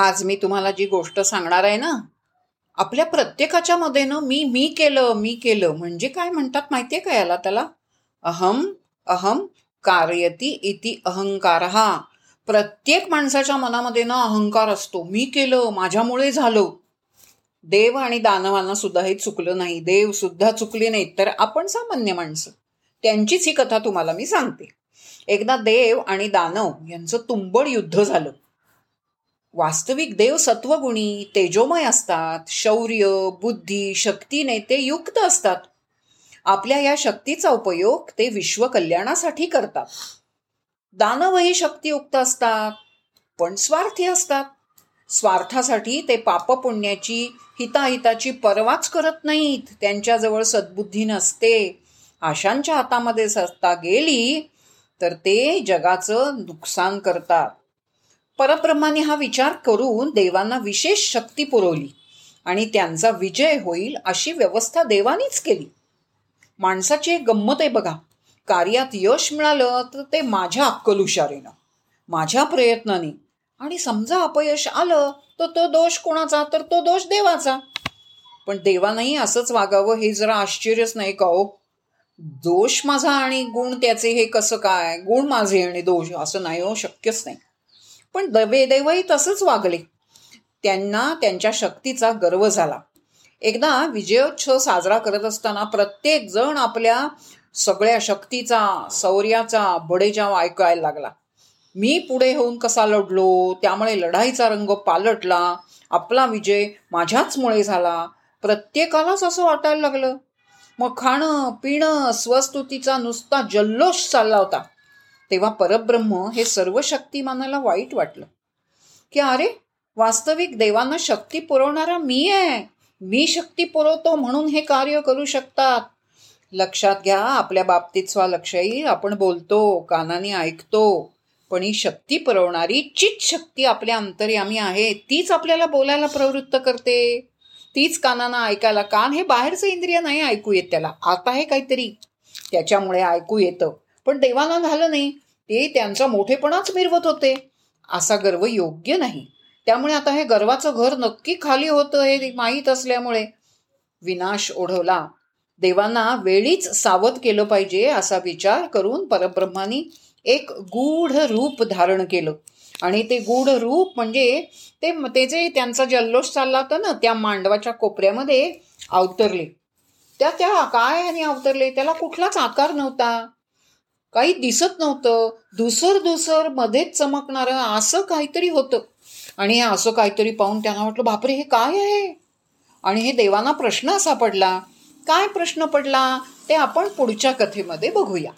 आज मी तुम्हाला जी गोष्ट सांगणार आहे ना आपल्या प्रत्येकाच्या मध्ये ना मी मी केलं मी केलं म्हणजे काय म्हणतात माहितीये का याला त्याला? अहम अहम कार्यती इति अहंकार. हा प्रत्येक माणसाच्या मनामध्ये ना अहंकार असतो. मी केलं माझ्यामुळे झालं. देव आणि दानवांना सुद्धा हे चुकलं नाही. देव सुद्धा चुकले नाहीत. तर आपण सामान्य माणसं. त्यांचीच ही कथा तुम्हाला मी सांगते. एकदा देव आणि दानव यांचं तुंबड युद्ध झालं. वास्तविक देव सत्वगुणी तेजोमय असतात शौर्य बुद्धी शक्तीने ते युक्त असतात. आपल्या या शक्तीचा उपयोग ते विश्वकल्याणासाठी करतात. दानवही शक्तियुक्त असतात पण स्वार्थी असतात. स्वार्थासाठी ते पापपुण्याची हिताहिताची पर्वाच करत नाहीत. त्यांच्याजवळ सद्बुद्धी नसते. आशांच्या हातामध्ये सत्ता गेली तर ते जगाचं नुकसान करतात. परब्रह्माने हा विचार करून देवांना विशेष शक्ती पुरवली आणि त्यांचा विजय होईल अशी व्यवस्था देवानीच केली. माणसाची एक गंमत आहे बघा. कार्यात यश मिळालं तर ते माझ्या अक्कलुशारीनं माझ्या प्रयत्नाने. आणि समजा अपयश आलं तर तो दोष कोणाचा? तर तो दोष देवाचा. पण देवानंही असंच वागावं हे जरा आश्चर्यच नाही का हो? दोष माझा आणि गुण त्याचे हे कसं काय? गुण माझे आणि दोष असं नाही हो शक्यच नाही. पण दवे देवही तसंच वागले. त्यांना त्यांच्या शक्तीचा गर्व झाला. एकदा विजयोत्सव साजरा करत असताना प्रत्येक जण आपल्या सगळ्या शक्तीचा शौर्याचा बडेजाव ऐकायला लागला. मी पुढे होऊन कसा लढलो त्यामुळे लढाईचा रंग पालटला आपला विजय माझ्याचमुळे झाला प्रत्येकालाच असं वाटायला लागलं. मग खाणं पिणं स्वस्तुतीचा नुसता जल्लोष चालला होता. तेव्हा परब्रह्म हे सर्व शक्तिमानाला वाईट वाटलं. की अरे वास्तविक देवांना शक्ती पुरवणारा मी आहे. मी शक्ती पुरवतो म्हणून हे कार्य करू शकतात. लक्षात घ्या आपल्या बाबतीत स्वा लक्ष येईल आपण बोलतो कानाने ऐकतो. पण ही शक्ती पुरवणारी चित शक्ती आपल्या अंतर्यामी आहे तीच आपल्याला बोलायला प्रवृत्त करते. तीच कानानं ऐकायला कान हे बाहेरचं इंद्रिय नाही ऐकू येत त्याला. आता हे काहीतरी. त्याच्यामुळे ऐकू येतं. पण देवाला झालं नाही ते त्यांचा मोठेपणाच मिरवत होते. असा गर्व योग्य नाही. त्यामुळे आता हे गर्वाचं घर नक्की खाली होतं हे माहीत असल्यामुळे विनाश ओढवला. देवांना वेळीच सावध केलं पाहिजे असा विचार करून परब्रह्मानी एक गूढ रूप धारण केलं. आणि ते गूढ रूप म्हणजे ते ते जे त्यांचा जल्लोष चालला होता ना त्या मांडवाच्या कोपऱ्यामध्ये अवतरले. त्या त्या काय आणि अवतरले? त्याला कुठलाच आकार नव्हता. काही दिसत नव्हतं. दुसर दुसर मध्येच चमकणारं असं काहीतरी होतं. आणि हे असं काहीतरी पाहून त्यांना वाटलं बापरे हे काय आहे? आणि हे देवांना प्रश्न असा पडला काय प्रश्न पडला? ते आपण पुढच्या कथेमध्ये बघूया.